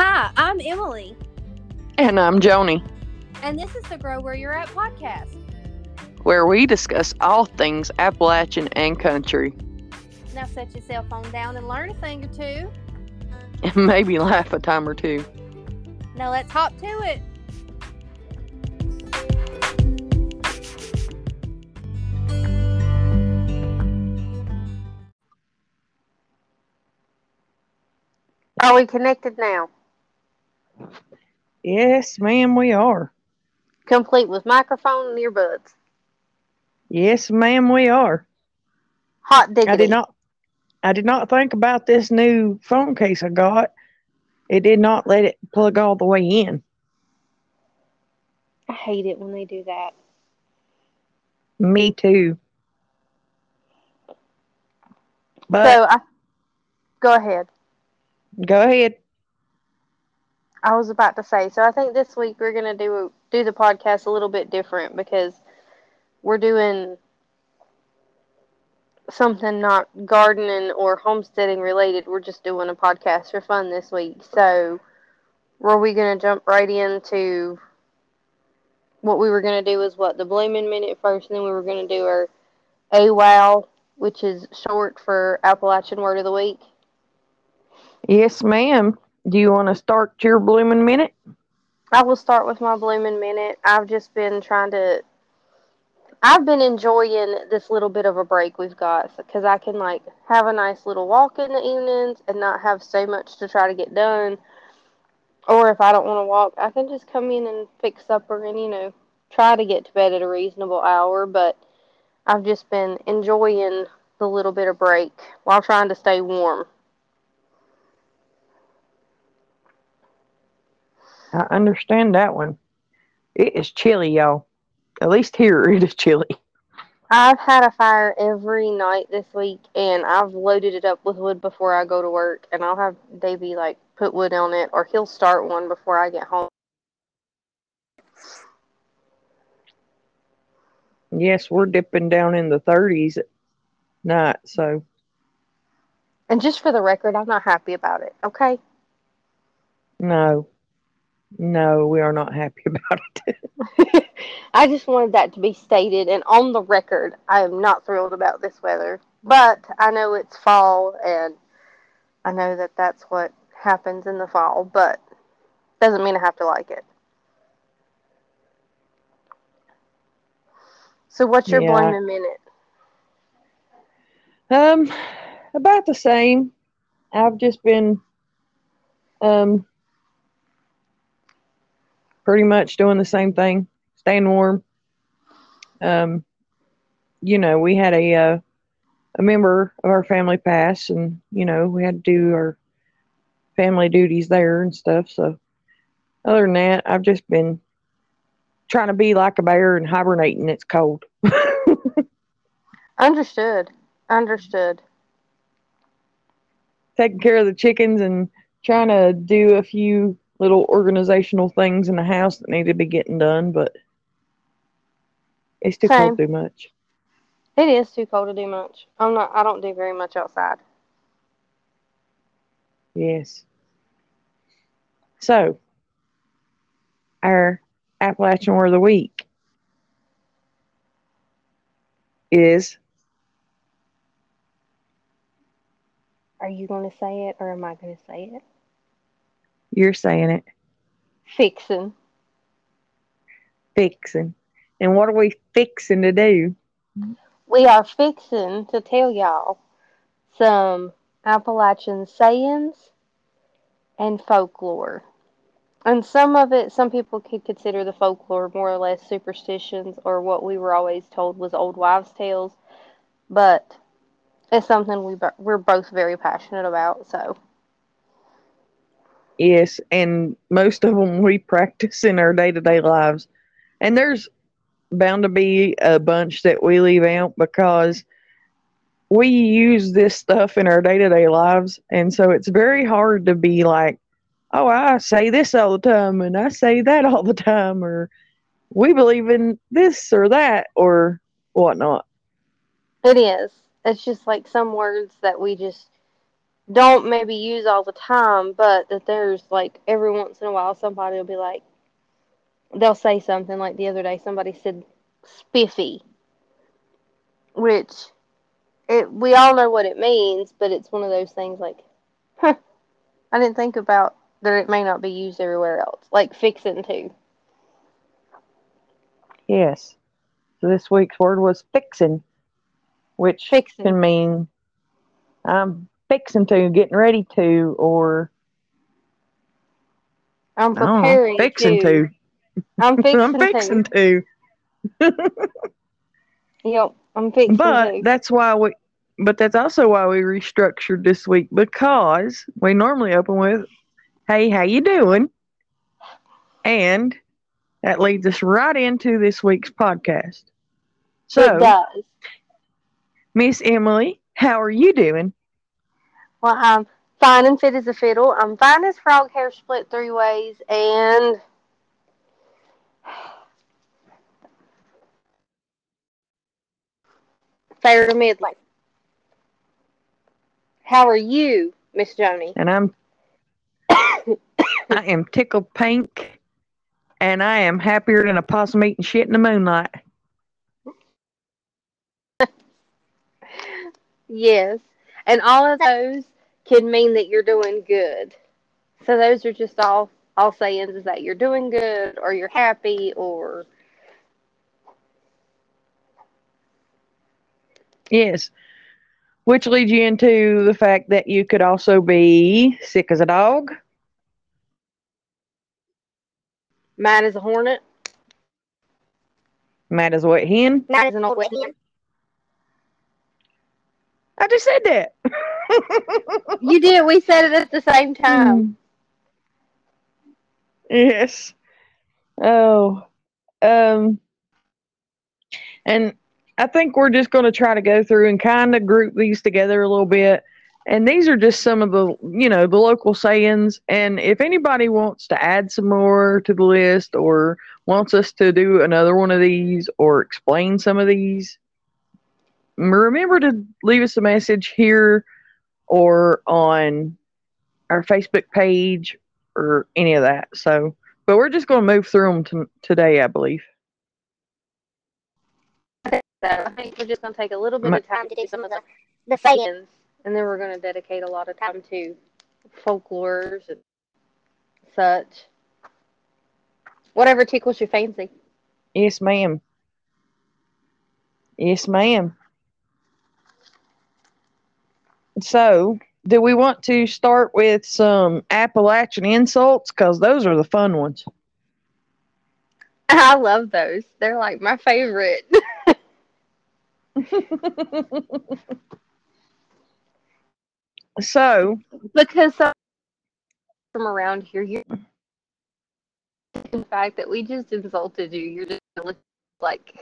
Hi, I'm Emily, And I'm Joni, and this is the Grow Where You're At podcast. where we discuss all things Appalachian and country, Now set your cell phone down and learn a thing or two. and maybe laugh a time or two. Now let's hop to it. Are we connected now? Yes, ma'am, we are. Complete with microphone and earbuds. Yes, ma'am, we are. Hot diggity. I did not I did not think about this new phone case I got. It did not let it plug all the way in. I hate it when they do that. Me too. But so I go ahead. go ahead. I was about to say. So I think this week we're gonna do do the podcast a little bit different because we're doing something not gardening or homesteading related. We're just doing a podcast for fun this week. So were we gonna jump right into what we were gonna do is what the blooming minute first, and then we were gonna do our AWOW, which is short for Appalachian Word of the Week. Yes, ma'am. Do you want to start your blooming minute? I will start with my blooming minute. I've just been trying to. I've been enjoying this little bit of a break we've got because I can like have a nice little walk in the evenings and not have so much to try to get done. Or if I don't want to walk, I can just come in and fix supper and you know try to get to bed at a reasonable hour. But I've just been enjoying the little bit of break while trying to stay warm. I understand that one. It is chilly, y'all. At least here it is chilly. I've had a fire every night this week, and I've loaded it up with wood before I go to work, and I'll have Davey like put wood on it, or he'll start one before I get home. Yes, we're dipping down in the 30s at night, so And just for the record, I'm not happy about it. Okay, no. No, we are not happy about it. I just wanted that to be stated, and on the record, I am not thrilled about this weather. But I know it's fall, and I know that that's what happens in the fall, but doesn't mean I have to like it. So, what's your Yeah. blooming minute? Um, about the same. I've just been um pretty much doing the same thing, staying warm. Um, you know, we had a uh, a member of our family pass, and you know, we had to do our family duties there and stuff. So, other than that, I've just been trying to be like a bear and hibernating. It's cold. Understood. Understood. taking care of the chickens and trying to do a few little organizational things in the house that need to be getting done, but it's too Same. cold too much. It is too cold to do much. I'm not. I don't do very much outside. Yes. So, our Appalachian Word of the Week is Are you going to say it, or am I going to say it? You're saying it, Fixing. fixing. And what are we fixing to do? We are fixing to tell y'all some Appalachian sayings and folklore. And some of it, some people could consider the folklore more or less superstitions or what we were always told was old wives' tales. But it's something we, we're both very passionate about. So Yes, and most of them we practice in our day to day lives. And there's bound to be a bunch that we leave out because we use this stuff in our day to day lives. And so it's very hard to be like, oh, I say this all the time and I say that all the time, or we believe in this or that or whatnot. it is. It's just like some words that we just don't maybe use all the time, but that there's like every once in a while somebody will be like, they'll say something like the other day somebody said spiffy, which it we all know what it means, but it's one of those things like, huh, I didn't think about that it may not be used everywhere else, like fixing too. Yes. So this week's word was fixing, which Fixing. can mean I'm fixing to, getting ready to, or I'm I don't know, preparing fixing to. to. I'm fixing, I'm fixing to. to. Yep, I'm fixing But to. that's why we. But that's also why we restructured this week because we normally open with, "Hey, how you doing?" And that leads us right into this week's podcast. it So, does. Miss Emily, how are you doing? Well, I'm fine and fit as a fiddle. I'm fine as frog hair split three ways, and fair to middling. How are you, Miss Joni? And I'm I am tickled pink and I am happier than a possum eating shit in the moonlight. Yes, and all of those can mean that you're doing good. So those are just all all sayings is that you're doing good, or you're happy, or Yes. Which leads you into the fact that you could also be sick as a dog, mad as a hornet, mad as a wet hen. mad as an old wet hen. I just said that. You did. We said it at the same time. Yes. Oh. Um and I think we're just going to try to go through and kind of group these together a little bit. And these are just some of the, you know, the local sayings. And if anybody wants to add some more to the list or wants us to do another one of these or explain some of these, remember to leave us a message here or on our Facebook page or any of that. So, but we're just going to move through them to, today, I believe. So I think we're just going to take a little bit Ma- of time to do some of the, the sayings, and then we're going to dedicate a lot of time to folklores and such. Whatever tickles your fancy. Yes, ma'am. Yes, ma'am. So, do we want to start with some Appalachian insults? Because those are the fun ones. I love those. They're like my favorite. so, because some from around here, you the fact that we just insulted you, you're just like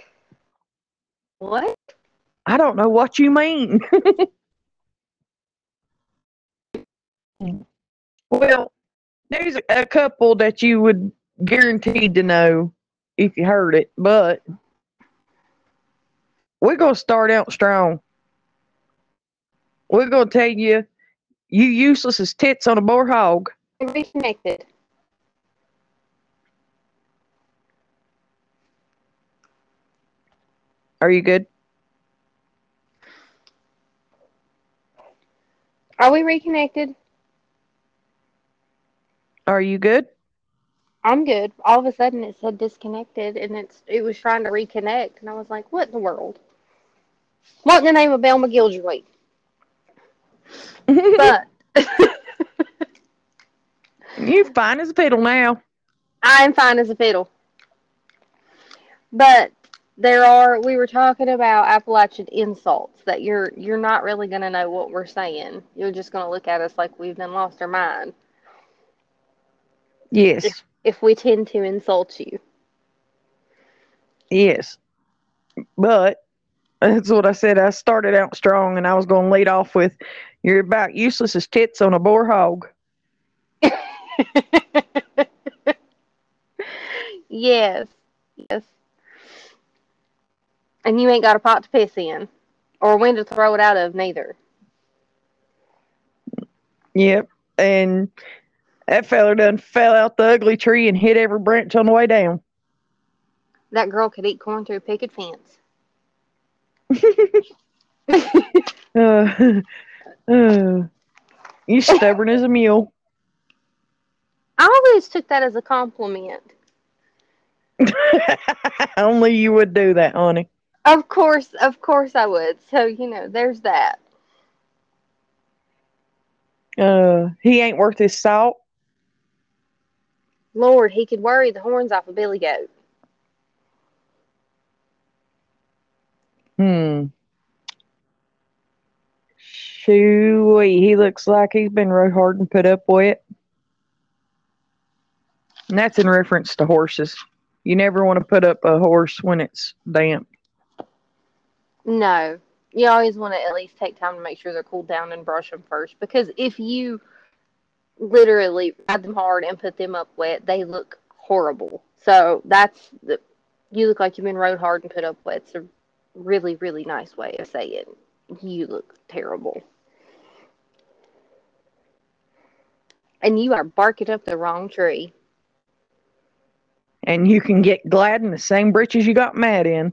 what? I don't know what you mean. well, there's a, couple that you would guaranteed to know if you heard it, but we're going to start out strong. We're going to tell you, you useless as tits on a boar hog. Reconnected. Are you good? Are we reconnected? Are you good? I'm good. All of a sudden it said disconnected and it's it was trying to reconnect and I was like, what in the world? What in the name of Belle McGildersleeve? But you're fine as a fiddle now. I'm fine as a fiddle. But there are we were talking about Appalachian insults that you're you're not really gonna know what we're saying. You're just gonna look at us like we've been lost our mind Yes, if we tend to insult you. yes. But that's what I said. I started out strong and I was going to lead off with you're about useless as tits on a boar hog. yes. Yes. And you ain't got a pot to piss in. Or a wind to throw it out of neither. Yep. And that feller done fell out the ugly tree and hit every branch on the way down. That girl could eat corn through a picket fence. Uh, uh, you stubborn as a mule. I always took that as a compliment. Only you would do that, honey. Of course, of course I would. So, you know, there's that. Uh, he ain't worth his salt. Lord, he could worry the horns off a billy goat. Hmm. Shoo, he looks like he's been rode hard and put up with. And that's in reference to horses. You never want to put up a horse when it's damp. No. You always want to at least take time to make sure they're cooled down and brush them first. Because if you literally ride them hard and put them up wet, they look horrible. So that's the, you look like you've been rode hard and put up wet. It's a really, really nice way of saying you look terrible. And you are barking up the wrong tree. And you can get glad in the same breeches you got mad in.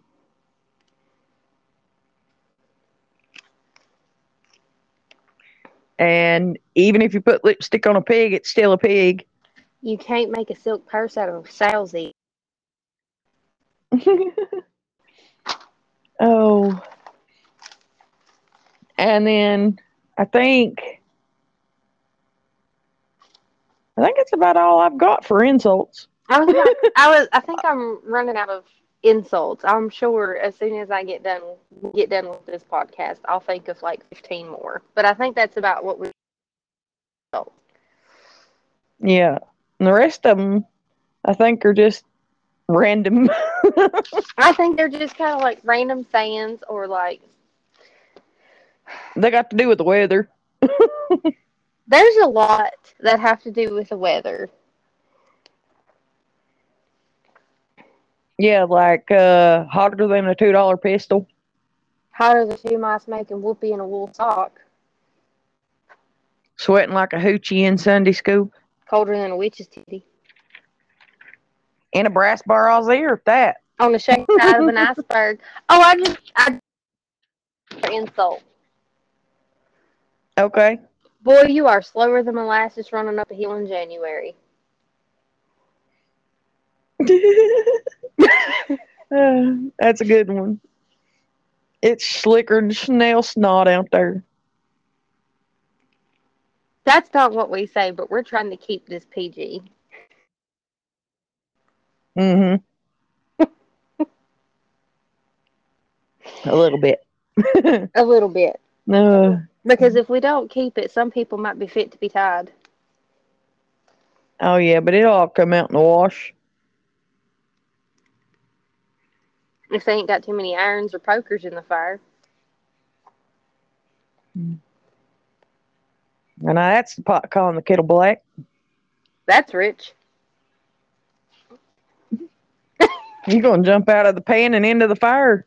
And even if you put lipstick on a pig, it's still a pig. You can't make a silk purse out of salsy. oh. And then I think I think that's about all I've got for insults. I was, I was, I think I'm running out of insults. I'm sure as soon as I get done, get done with this podcast, I'll think of like 15 more. But I think that's about what we. Yeah. And the rest of them, I think, are just random. I think they're just kind of like random sayings or like. They got to do with the weather. There's a lot that have to do with the weather. Yeah, like uh, hotter than a two dollar pistol. Hotter than two mice making whoopee in a wool sock. Sweating like a hoochie in Sunday school. Colder than a witch's titty. In a brass bar all there that. On the shade side of an iceberg. Oh, I just I insult. Okay. Boy, you are slower than molasses running up a hill in January. Uh, that's a good one. It's slicker than snail snot out there. That's not what we say, but we're trying to keep this PG. Mm-hmm. a little bit. A little bit. No. Because if we don't keep it, some people might be fit to be tied. oh yeah, but it'll all come out in the wash. If they ain't got too many irons or pokers in the fire. Hmm. And now that's the pot calling the kettle black. That's rich. You're gonna jump out of the pan and into the fire.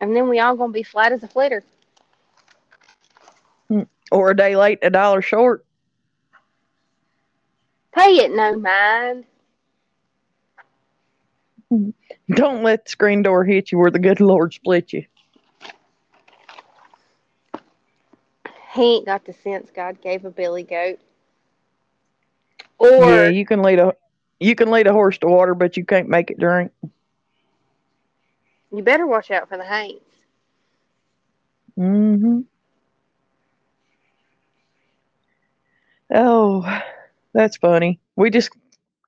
And then we all gonna be flat as a flitter. Hmm. Or a day late, a dollar short. Pay it no mind. Hmm. Don't let the screen door hit you where the good Lord split you. He ain't got the sense God gave a billy goat. Or yeah, you can lead a you can lead a horse to water, but you can't make it drink. you better watch out for the haints. Mm-hmm. Oh, that's funny. We just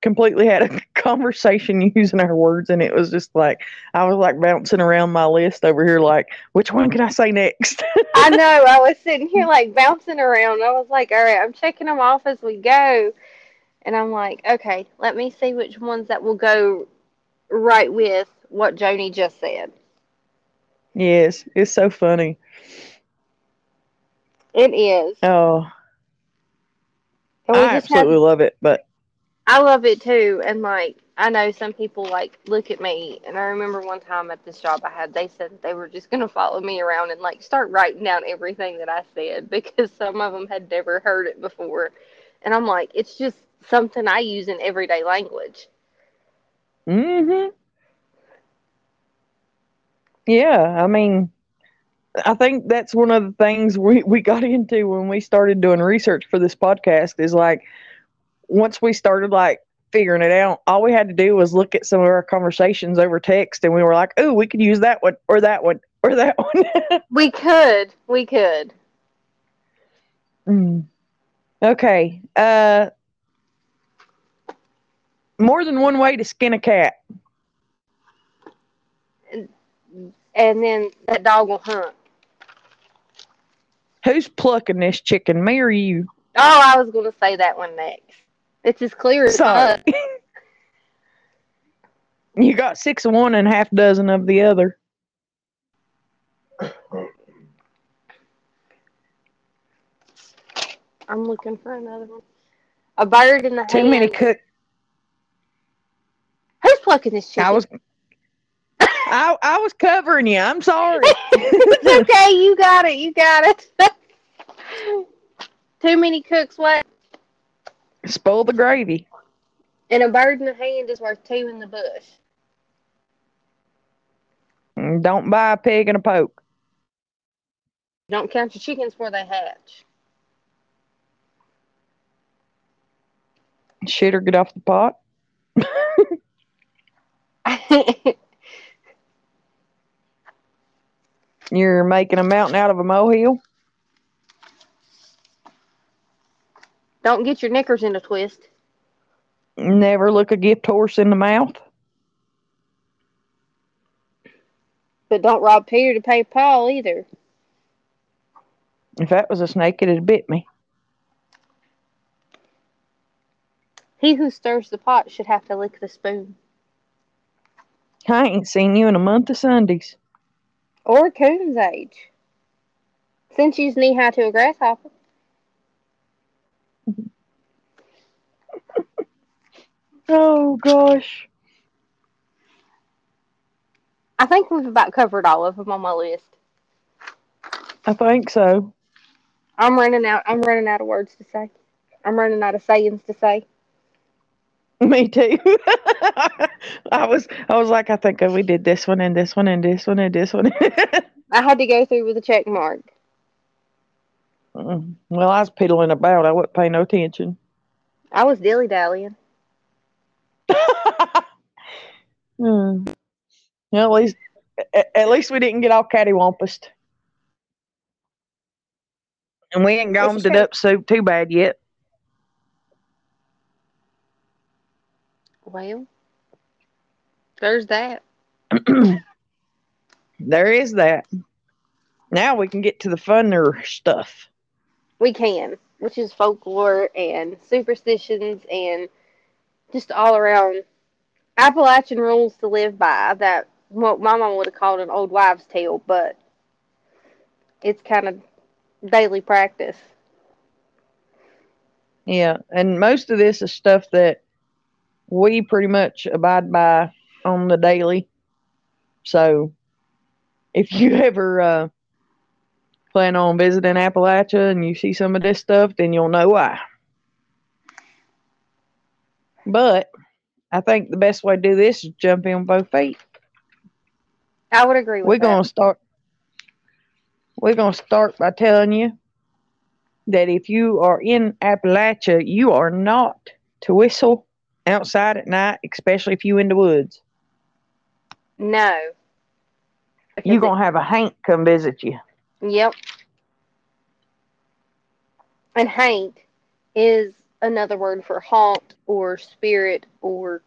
completely had a conversation using our words, and it was just like I was like bouncing around my list over here, like which one can I say next? I know. I was sitting here like bouncing around. I was like, all right, I'm checking them off as we go. And I'm like, okay, let me see which ones that will go right with what Joni just said. yes, it's so funny. It is. Oh, I just have- absolutely love it. But I love it too. And like, I know some people like look at me, and I remember one time at this job I had, they said they were just gonna follow me around and like start writing down everything that I said because some of them had never heard it before, and I'm like, it's just something I use in everyday language. hmm Yeah, I mean, I think that's one of the things we, we got into when we started doing research for this podcast is like once we started like figuring it out, all we had to do was look at some of our conversations over text and we were like, oh, we could use that one or that one or that one. We could, we could. Mm. Okay. Uh more than one way to skin a cat. And then that dog will hunt. Who's plucking this chicken? Me or you? Oh, I was gonna say that one next. It's as clear as Sorry. you got six of one and half dozen of the other. I'm looking for another one. A bird in the Too hand. many cook. Who's plucking this chicken? I was. I, I was covering you. I'm sorry. it's okay. You got it. You got it. Too many cooks what? Spoil the gravy. And a bird in the hand is worth two in the bush. And Don't buy a pig and a poke. Don't count your chickens before they hatch. Shit or get off the pot. You're making a mountain out of a molehill. Don't get your knickers in a twist. Never look a gift horse in the mouth. But don't rob Peter to pay Paul either. If that was a snake, it'd have bit me. He who stirs the pot should have to lick the spoon. I ain't seen you in a month of Sundays. Or Coon's age. Since you's knee high to a grasshopper. Oh gosh. I think we've about covered all of them on my list. I think so. I'm running out. I'm running out of words to say. I'm running out of sayings to say. Me too. I was I was like, I think we did this one and this one and this one and this one. I had to go through with a check mark. Mm. well, I was piddling about. I wasn't paying no attention. I was dilly dallying. Hmm. Well, at least at, at least we didn't get all cattywampused. And we ain't gone to up soup too bad yet. Well, there's that. there is that. Now we can get to the funner stuff. We can, which is folklore and superstitions and just all around Appalachian rules to live by. That what my mom would have called an old wives' tale, but it's kind of daily practice. Yeah, and most of this is stuff that we pretty much abide by on the daily. So if you ever uh, plan on visiting Appalachia and you see some of this stuff, then you'll know why. But I think the best way to do this is jump in with both feet. I would agree with We're that. gonna start. We're gonna start by telling you that if you are in Appalachia, you are not to whistle outside at night, especially if you in the woods. No. You're gonna have a haint come visit you. Yep. And haint is another word for haunt or spirit or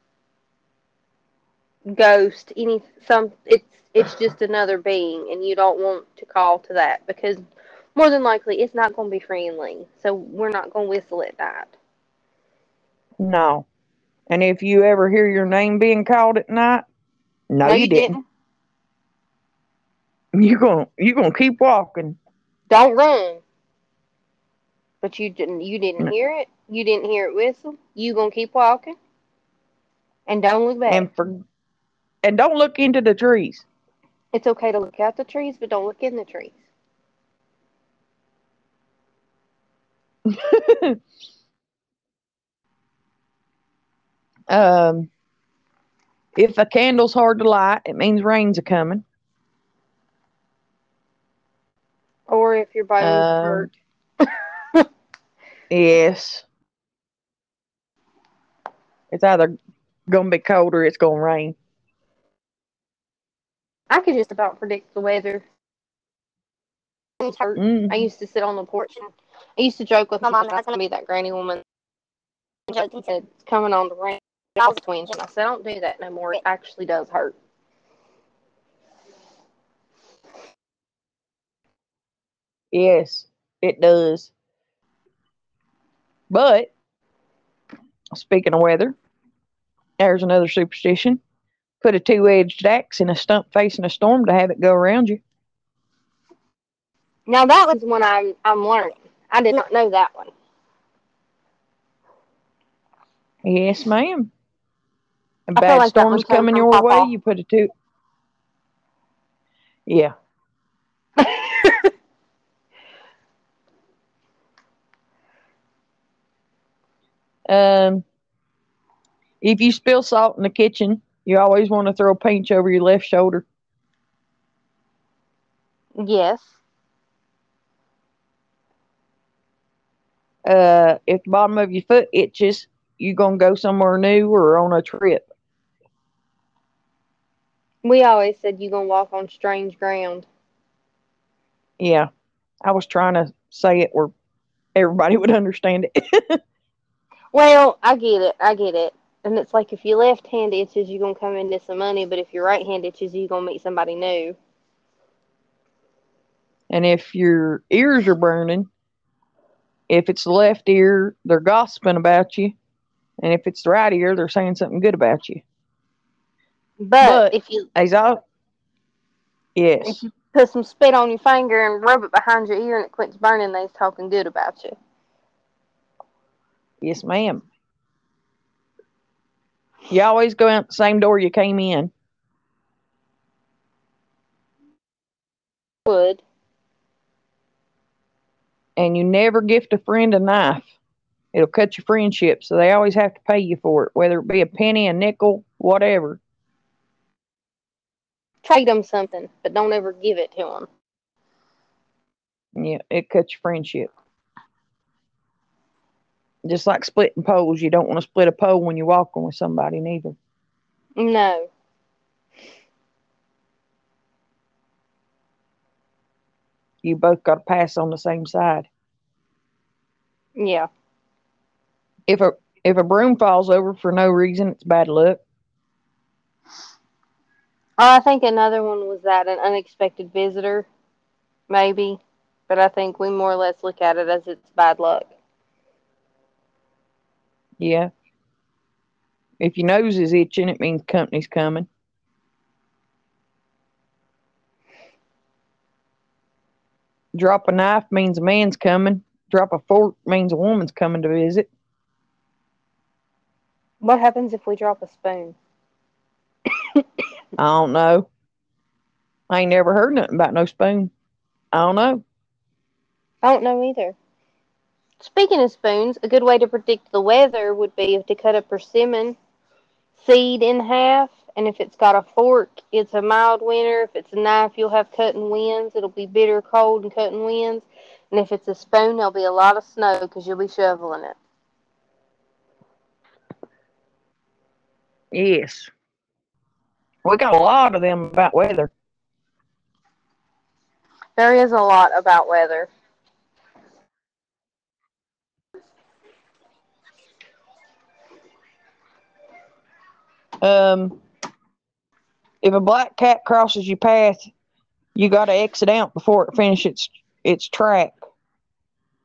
ghost. Any some it's it's just another being, and you don't want to call to that because more than likely it's not going to be friendly. So we're not going to whistle at night. No. And if you ever hear your name being called at night, no, you, didn't. You're gonna you're gonna keep walking. Don't run. But you didn't. You didn't hear it. You didn't hear it whistle. You gonna keep walking? And don't look back. and for and don't look into the trees. it's okay to look out the trees, but don't look in the trees. um, if a candle's hard to light, it means rain's a coming. Or if your bones Um, hurt. Yes. It's either gonna be cold or it's gonna rain. I could just about predict the weather. Mm. I used to sit on the porch I used to joke with my mom that I was going to be that granny woman. She said, it's coming on the rain. I was twins, and I said, don't do that no more. It actually does hurt. Yes, it does. But speaking of weather, there's another superstition. Put a two-edged axe in a stump facing a storm to have it go around you. Now that was one I'm I'm learning. I did not know that one. Yes, ma'am. A bad like storm's coming your way, you put a two. Yeah. Um, if you spill salt in the kitchen, you always want to throw a pinch over your left shoulder. yes. Uh, if the bottom of your foot itches, you're gonna go somewhere new or on a trip. We always said you're gonna walk on strange ground. Yeah, I was trying to say it where everybody would understand it. Well, I get it. I get it. And it's like if your left hand itches, you're gonna come into some money, but if you're right hand itches, you're gonna meet somebody new. and if your ears are burning, if it's the left ear, they're gossiping about you, and if it's the right ear, they're saying something good about you. But, But- if you Is all? Yes. if you put some spit on your finger and rub it behind your ear and it quits burning, they's talking good about you. Yes, ma'am. You always go out the same door you came in. Would. and you never gift a friend a knife. It'll cut your friendship, so they always have to pay you for it, whether it be a penny, a nickel, whatever. Trade them something, but don't ever give it to them. Yeah, it cuts your friendship. Just like splitting poles, you don't want to split a pole when you're walking with somebody, neither. No. You both got to pass on the same side. Yeah. If a if a broom falls over for no reason, it's bad luck. Oh, I think another one was that an unexpected visitor, maybe. But I think we more or less look at it as it's bad luck. Yeah. If your nose is itching, it means company's coming. Drop a knife means a man's coming. Drop a fork means a woman's coming to visit. What happens if we drop a spoon? I don't know. I ain't never heard nothing about no spoon. I don't know. I don't know either. Speaking of spoons, a good way to predict the weather would be to cut a persimmon seed in half, and if it's got a fork, it's a mild winter. If it's a knife, you'll have cutting winds. It'll be bitter cold and cutting winds. And if it's a spoon, there'll be a lot of snow because you'll be shoveling it. Yes. We got a lot of them about weather. There is a lot about weather. Um, if a black cat crosses your path, you got to exit out before it finishes its its track.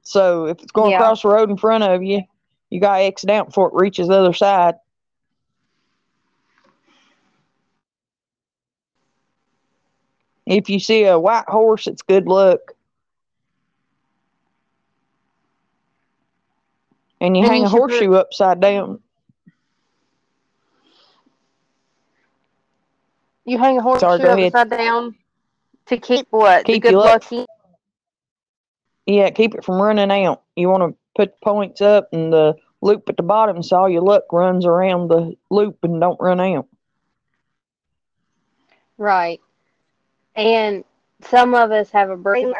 So if it's going Yeah. across the road in front of you, you got to exit out before it reaches the other side. If you see a white horse, it's good luck. And you And hang a put- horseshoe upside down. You hang a horseshoe Sorry, ahead. upside down to keep what? Keep the good luck. luck? Yeah, keep it from running out. You want to put points up and the loop at the bottom so all your luck runs around the loop and don't run out. Right. And some of us have a brain,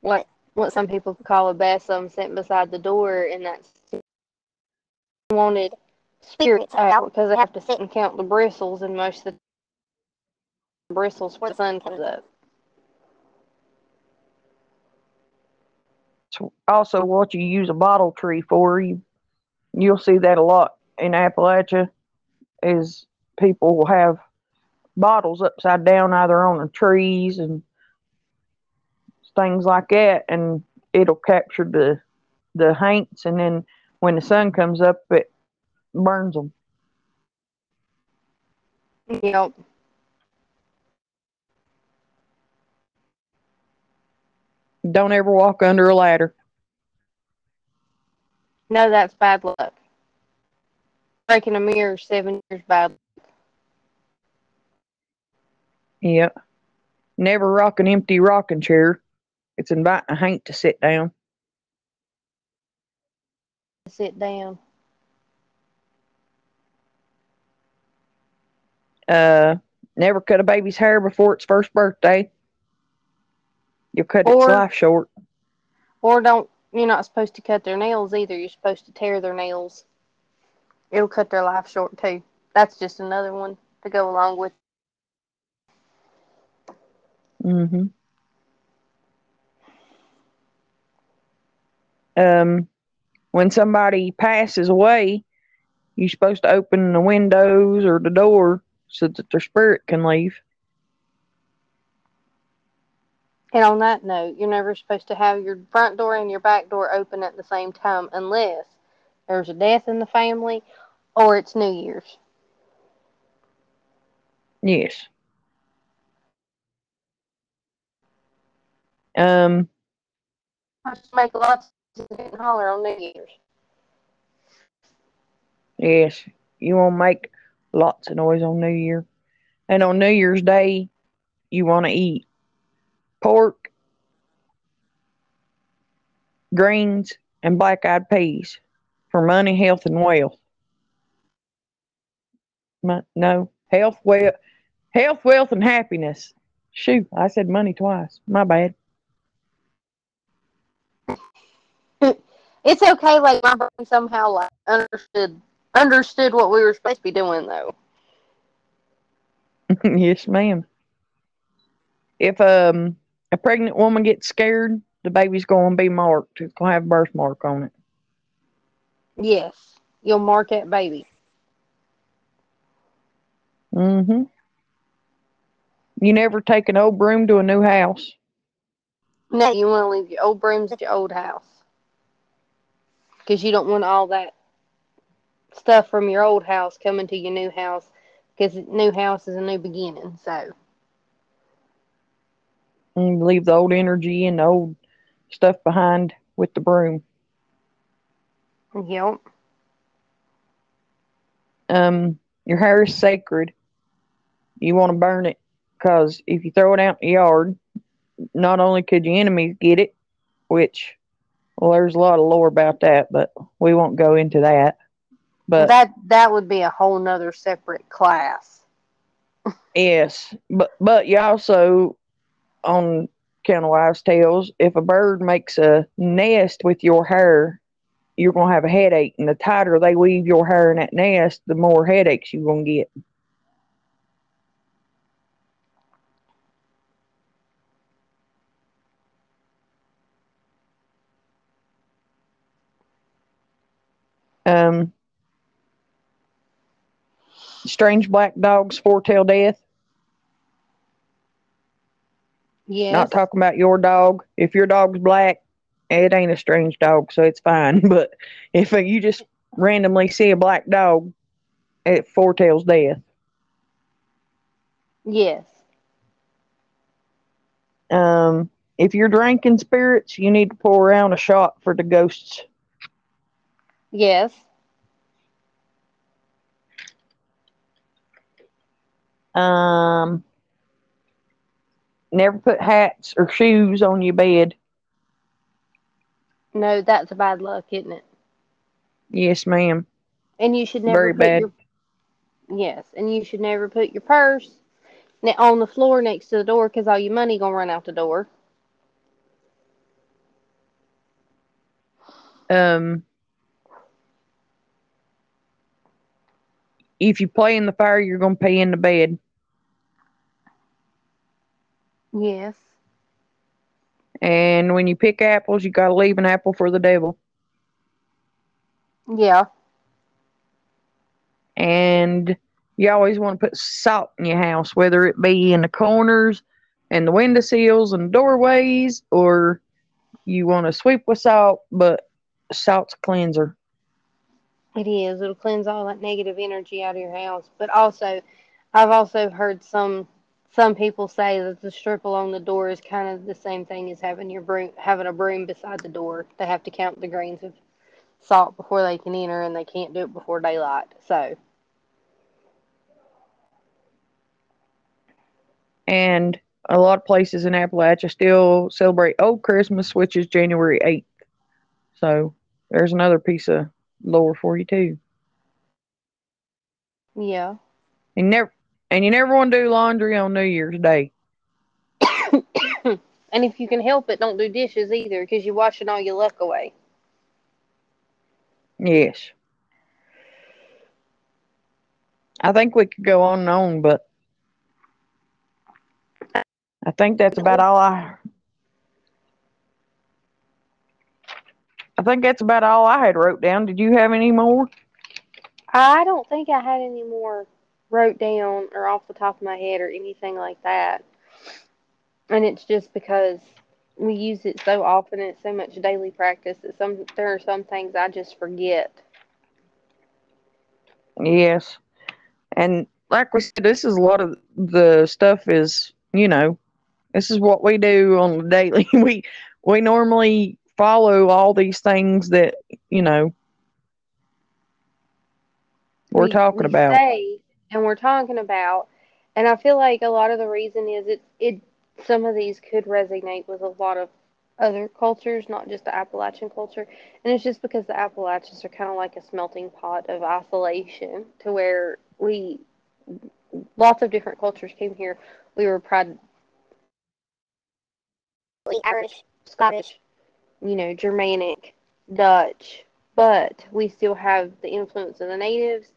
what what some people call a besom sitting beside the door, and that's wanted spirits out because they have to sit and count the bristles, and most of the bristles where the sun comes up. It's also what you use a bottle tree for. You you'll see that a lot in Appalachia is people will have bottles upside down either on the trees and things like that and it'll capture the the haints and then when the sun comes up it burns them. Yep. Don't ever walk under a ladder. No, that's bad luck. Breaking a mirror seven years bad. luck. Yep. Never rock an empty rocking chair. It's inviting a haint to sit down. Sit down. Uh, never cut a baby's hair before its first birthday. You'll cut its Or- life short. Or don't you're not supposed to cut their nails either. You're supposed to tear their nails. It'll cut their life short too. That's just another one to go along with. Mm-hmm. Um, when somebody passes away, you're supposed to open the windows or the door so that their spirit can leave. And on that note, you're never supposed to have your front door and your back door open at the same time unless there's a death in the family or it's New Year's. Yes. Um, I just make lots of and holler on New Year's. yes, you want to make lots of noise on New Year. And on New Year's Day, you want to eat pork, greens, and black eyed peas for money, health, and wealth. No, health, wealth, health, wealth, and happiness. Shoot, I said money twice. My bad. It's okay, like my brain somehow like understood understood what we were supposed to be doing though. yes, ma'am. If um a pregnant woman gets scared, the baby's going to be marked. It's going to have a birthmark on it. Yes. You'll mark that baby. Mm-hmm. You never take an old broom to a new house. No, you want to leave your old brooms at your old house. Because you don't want all that stuff from your old house coming to your new house. Because new house is a new beginning. So, And leave the old energy and the old stuff behind with the broom. yep. Um, your hair is sacred. You want to burn it because if you throw it out in the yard, not only could your enemies get it, which, well, there's a lot of lore about that, but we won't go into that. But that that would be a whole nother separate class. Yes, but but you also on Count Wives Tales, if a bird makes a nest with your hair, you're gonna have a headache, and the tighter they weave your hair in that nest, the more headaches you're gonna get. Um, strange black dogs foretell death. Yes. Not talking about your dog. If your dog's black, it ain't a strange dog, so it's fine. But if you just randomly see a black dog, it foretells death. yes. Um, if you're drinking spirits, you need to pour around a shot for the ghosts. Yes. Um, never put hats or shoes on your bed. No, that's a bad luck, isn't it? Yes, ma'am. And you should never Very put bad. your yes, and you should never put your purse on the floor next to the door because all your money gonna run out the door. Um, if you play in the fire, you're gonna pay in the bed. Yes. And when you pick apples, you gotta leave an apple for the devil. Yeah. And you always want to put salt in your house, whether it be in the corners and the windowsills and doorways, or you want to sweep with salt, but salt's a cleanser. It is. It'll cleanse all that negative energy out of your house. But also, I've also heard some some people say that the strip along the door is kind of the same thing as having your broom having a broom beside the door. They have to count the grains of salt before they can enter, and they can't do it before daylight. So And a lot of places in Appalachia still celebrate Old Christmas, which is January 8th. So there's another piece of lore for you too. yeah. And never and you never want to do laundry on New Year's Day. And if you can help it, don't do dishes either, because you're washing all your luck away. Yes. I think we could go on and on, but I think that's about all I I think that's about all I had wrote down. Did you have any more? I don't think I had any more wrote down or off the top of my head or anything like that. And it's just because we use it so often and it's so much daily practice that some there are some things I just forget. Yes. And like we said, this is a lot of the stuff is, you know, this is what we do on the daily. We we normally follow all these things that, you know, we're we- talking we about. say and we're talking about and I feel like a lot of the reason is it it some of these could resonate with a lot of other cultures, not just the Appalachian culture. And it's just because the Appalachians are kind of like a smelting pot of isolation to where we lots of different cultures came here. We were proud Irish, Scottish, you know, Germanic, Dutch, but we still have the influence of the natives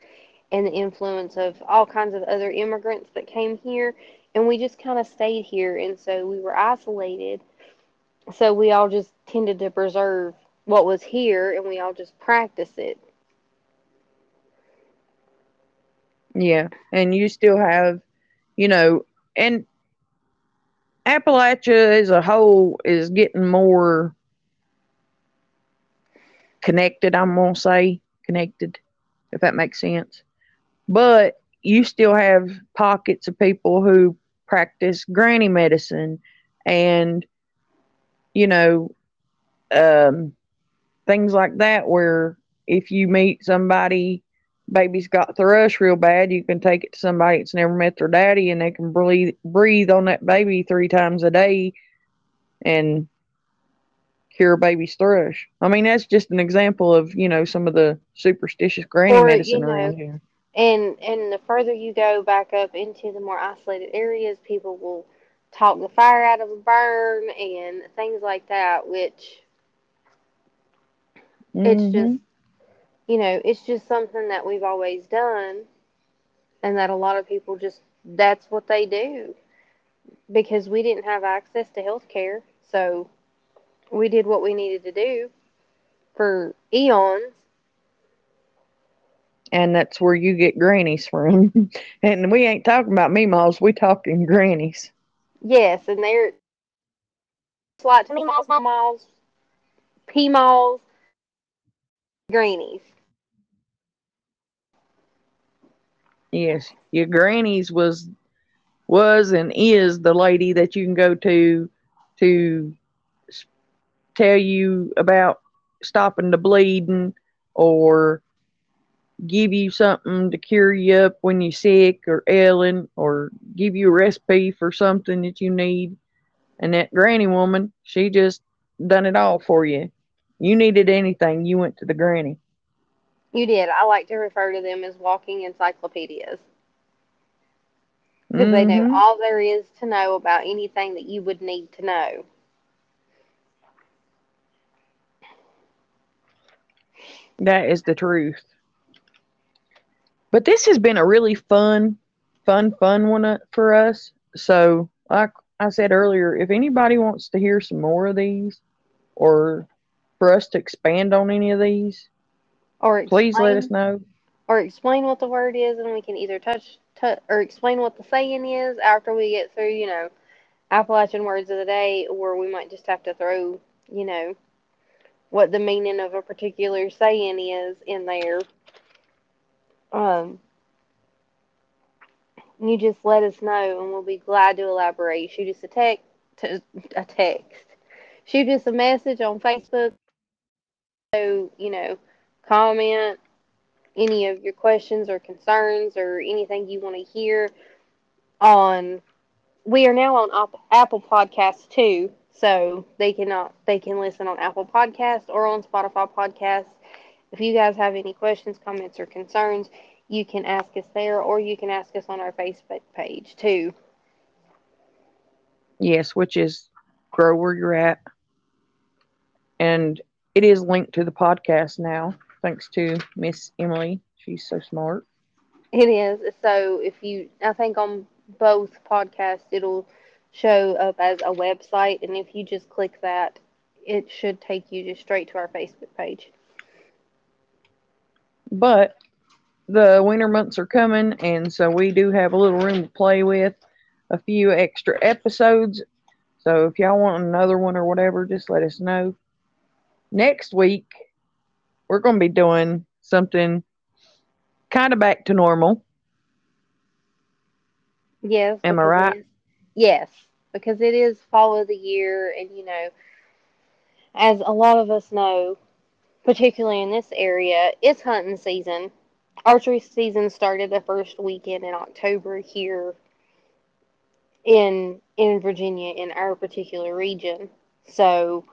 and the influence of all kinds of other immigrants that came here. And we just kind of stayed here. And so we were isolated. So we all just tended to preserve what was here and we all just practice it. Yeah, and you still have, you know, and Appalachia as a whole is getting more connected, I'm going to say, connected, if that makes sense. But you still have pockets of people who practice granny medicine and, you know, um, things like that, where if you meet somebody baby's got thrush real bad, you can take it to somebody that's never met their daddy and they can breathe breathe on that baby three times a day and cure a baby's thrush. I mean, that's just an example of, you know, some of the superstitious granny Or, medicine you know, around here. And and the further you go back up into the more isolated areas, people will talk the fire out of a burn and things like that, which it's Mhm. just you know, it's just something that we've always done and that a lot of people just that's what they do because we didn't have access to health care. So we did what we needed to do for eons. And that's where you get grannies from. and we ain't talking about meemaws, we talking grannies. Yes, and they're it's like malls, malls, P malls, greenies. Yes, your grannies was was and is the lady that you can go to to tell you about stopping the bleeding or give you something to cure you up when you're sick or ailing or give you a recipe for something that you need. And that granny woman, she just done it all for you. You needed anything, you went to the granny. You did. I like to refer to them as walking encyclopedias because they mm-hmm. know all there is to know about anything that you would need to know. That is the truth. But this has been a really fun, fun, fun one uh, for us. So, like I said earlier, if anybody wants to hear some more of these or for us to expand on any of these, Or please let us know. or explain what the word is, and we can either touch, touch or explain what the saying is after we get through, you know, Appalachian words of the day, or we might just have to throw, you know, what the meaning of a particular saying is in there. Um, you just let us know, and we'll be glad to elaborate. Shoot us a text, a text. Shoot us a message on Facebook. So you know, comment any of your questions or concerns or anything you want to hear on we are now on App- Apple Podcasts too so they cannot they can listen on Apple Podcasts or on Spotify Podcasts if you guys have any questions comments or concerns you can ask us there or you can ask us on our Facebook page too Yes, which is grow where you're at. And it is linked to the podcast now, thanks to Miss Emily. She's so smart. It is. So if you, I think on both podcasts, it'll show up as a website, and if you just click that, it should take you just straight to our Facebook page. But the winter months are coming, and so we do have a little room to play with, a few extra episodes. So if y'all want another one or whatever, just let us know. Next week, we're going to be doing something kind of back to normal. Yes. Am I right? is- Yes, because it is fall of the year, and you know, as a lot of us know, particularly in this area, it's hunting season. Archery season started the first weekend in October here in in Virginia in our particular region. So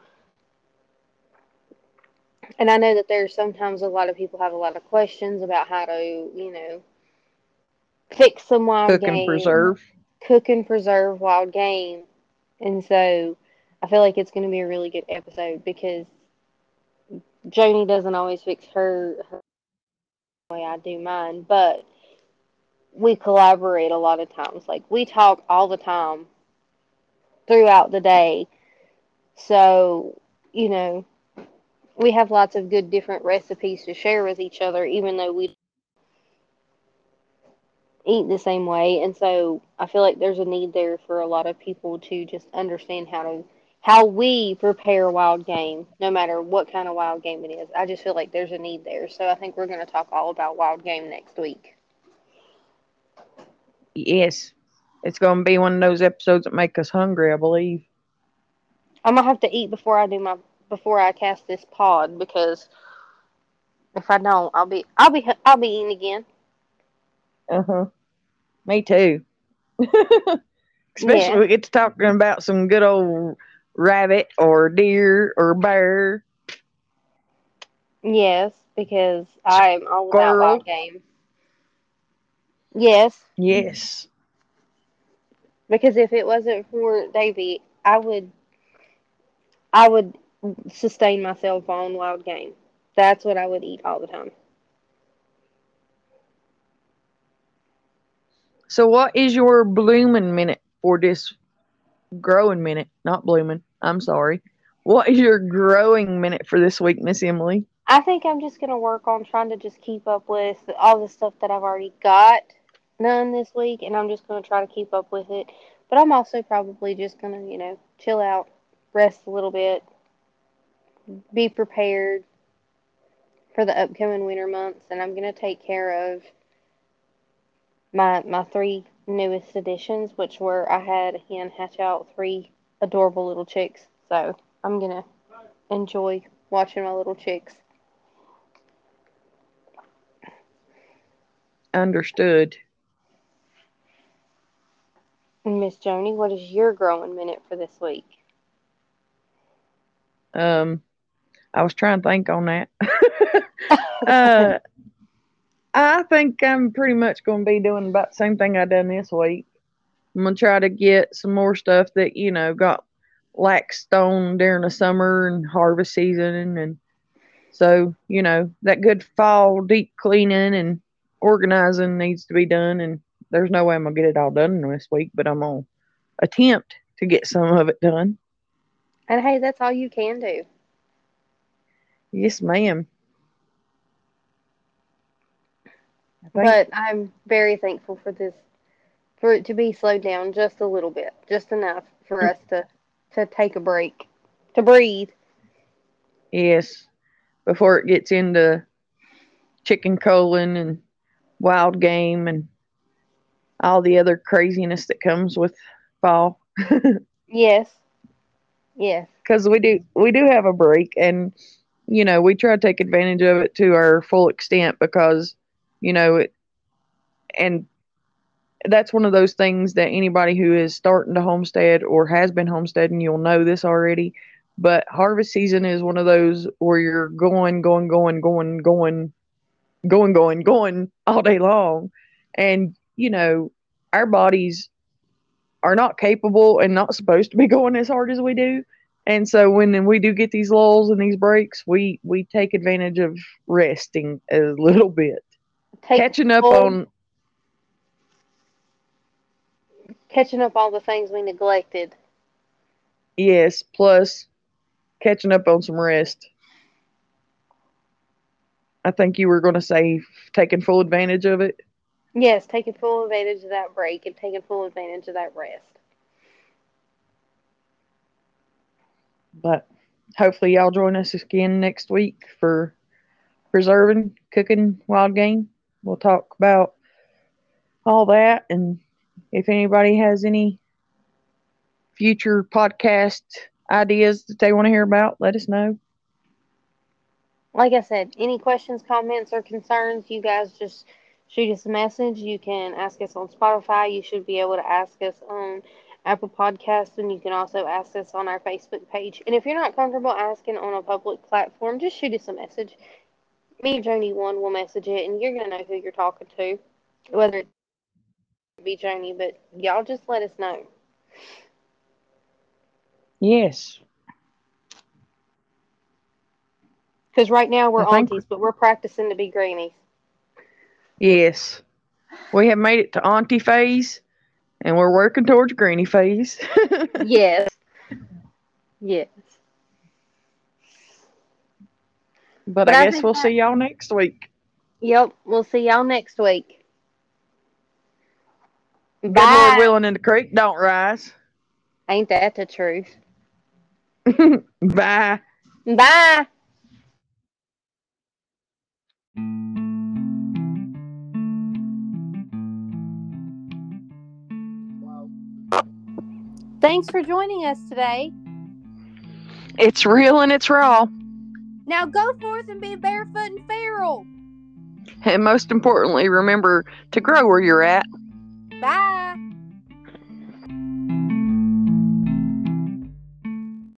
and I know that there's sometimes a lot of people have a lot of questions about how to, you know, fix some wild Cook game and preserve. cook and preserve wild game. And so I feel like it's going to be a really good episode because Joni doesn't always fix her, her way I do mine, but we collaborate a lot of times. Like we talk all the time throughout the day. So, you know, we have lots of good different recipes to share with each other even though we eat the same way and so i feel like there's a need there for a lot of people to just understand how to how we prepare wild game no matter what kind of wild game it is i just feel like there's a need there so i think we're going to talk all about wild game next week Yes. It's going to be one of those episodes that make us hungry, I believe. i'm going to have to eat before i do my before i cast this pod because if i don't i'll be i'll be i'll be eating again Uh huh. Me too. Especially Yeah. we get to talking about some good old rabbit or deer or bear. yes because i'm all about Squirrel. wild game yes Yes. Because if it wasn't for Davy, I would I would sustain myself on wild game. That's what I would eat all the time. So, what is your blooming minute for this growing minute? Not blooming. I'm sorry. What is your growing minute for this week, Miss Emily? I think I'm just gonna work on trying to just keep up with all the stuff that I've already got done this week, and I'm just gonna try to keep up with it. But I'm also probably just gonna, you know, chill out, rest a little bit, be prepared for the upcoming winter months, and I'm gonna take care of my my three newest additions, which were I had a hen hatch out three adorable little chicks. So I'm gonna enjoy watching my little chicks. understood. Miss Joni, what is your growing minute for this week? Um, I was trying to think on that. uh, I think I'm pretty much going to be doing about the same thing I done this week. I'm gonna try to get some more stuff that you know got laxed on during the summer and harvest season, and so you know that good fall deep cleaning and organizing needs to be done. And there's no way I'm gonna get it all done this week, but I'm gonna attempt to get some of it done. And hey, that's all you can do. Yes, ma'am. I think- But I'm very thankful for this, for it to be slowed down just a little bit, just enough for hmm. us to to take a break, to breathe. Yes, before it gets into chicken colon and wild game and all the other craziness that comes with fall. Yes. Yes. Because we do we do have a break, and you know we try to take advantage of it to our full extent because you know it, and that's one of those things that anybody who is starting to homestead or has been homesteading, you'll know this already. But harvest season is one of those where you're going, going, going, going, going, going, going, going all day long. And, you know, our bodies are not capable and not supposed to be going as hard as we do. And so when we do get these lulls and these breaks, we we take advantage of resting a little bit, catching up full- on catching up all the things we neglected. Yes, plus catching up on some rest. I think you were going to say taking full advantage of it. Yes, taking full advantage of that break and taking full advantage of that rest. But hopefully, y'all join us again next week for preserving, cooking wild game. We'll talk about all that. And if anybody has any future podcast ideas that they want to hear about, let us know. Like I said, any questions, comments, or concerns, you guys just shoot us a message. You can ask us on Spotify. You should be able to ask us on Apple Podcasts, and you can also ask us on our Facebook page. And if you're not comfortable asking on a public platform, just shoot us a message. Me and Joni one will message it, and you're gonna know who you're talking to, whether it be Joni. But y'all just let us know. Yes. Because right now we're aunties, but we're practicing to be grannies. Yes. We have made it to auntie phase and we're working towards granny phase. yes. Yes. But, But I I guess we'll that- see y'all next week. Yep. We'll see y'all next week. Good Lord Bye. willing in the creek don't rise. Ain't that the truth? Bye. Bye. Thanks for joining us today. It's real and it's raw. Now go forth and be barefoot and feral. And most importantly, remember to grow where you're at. Bye.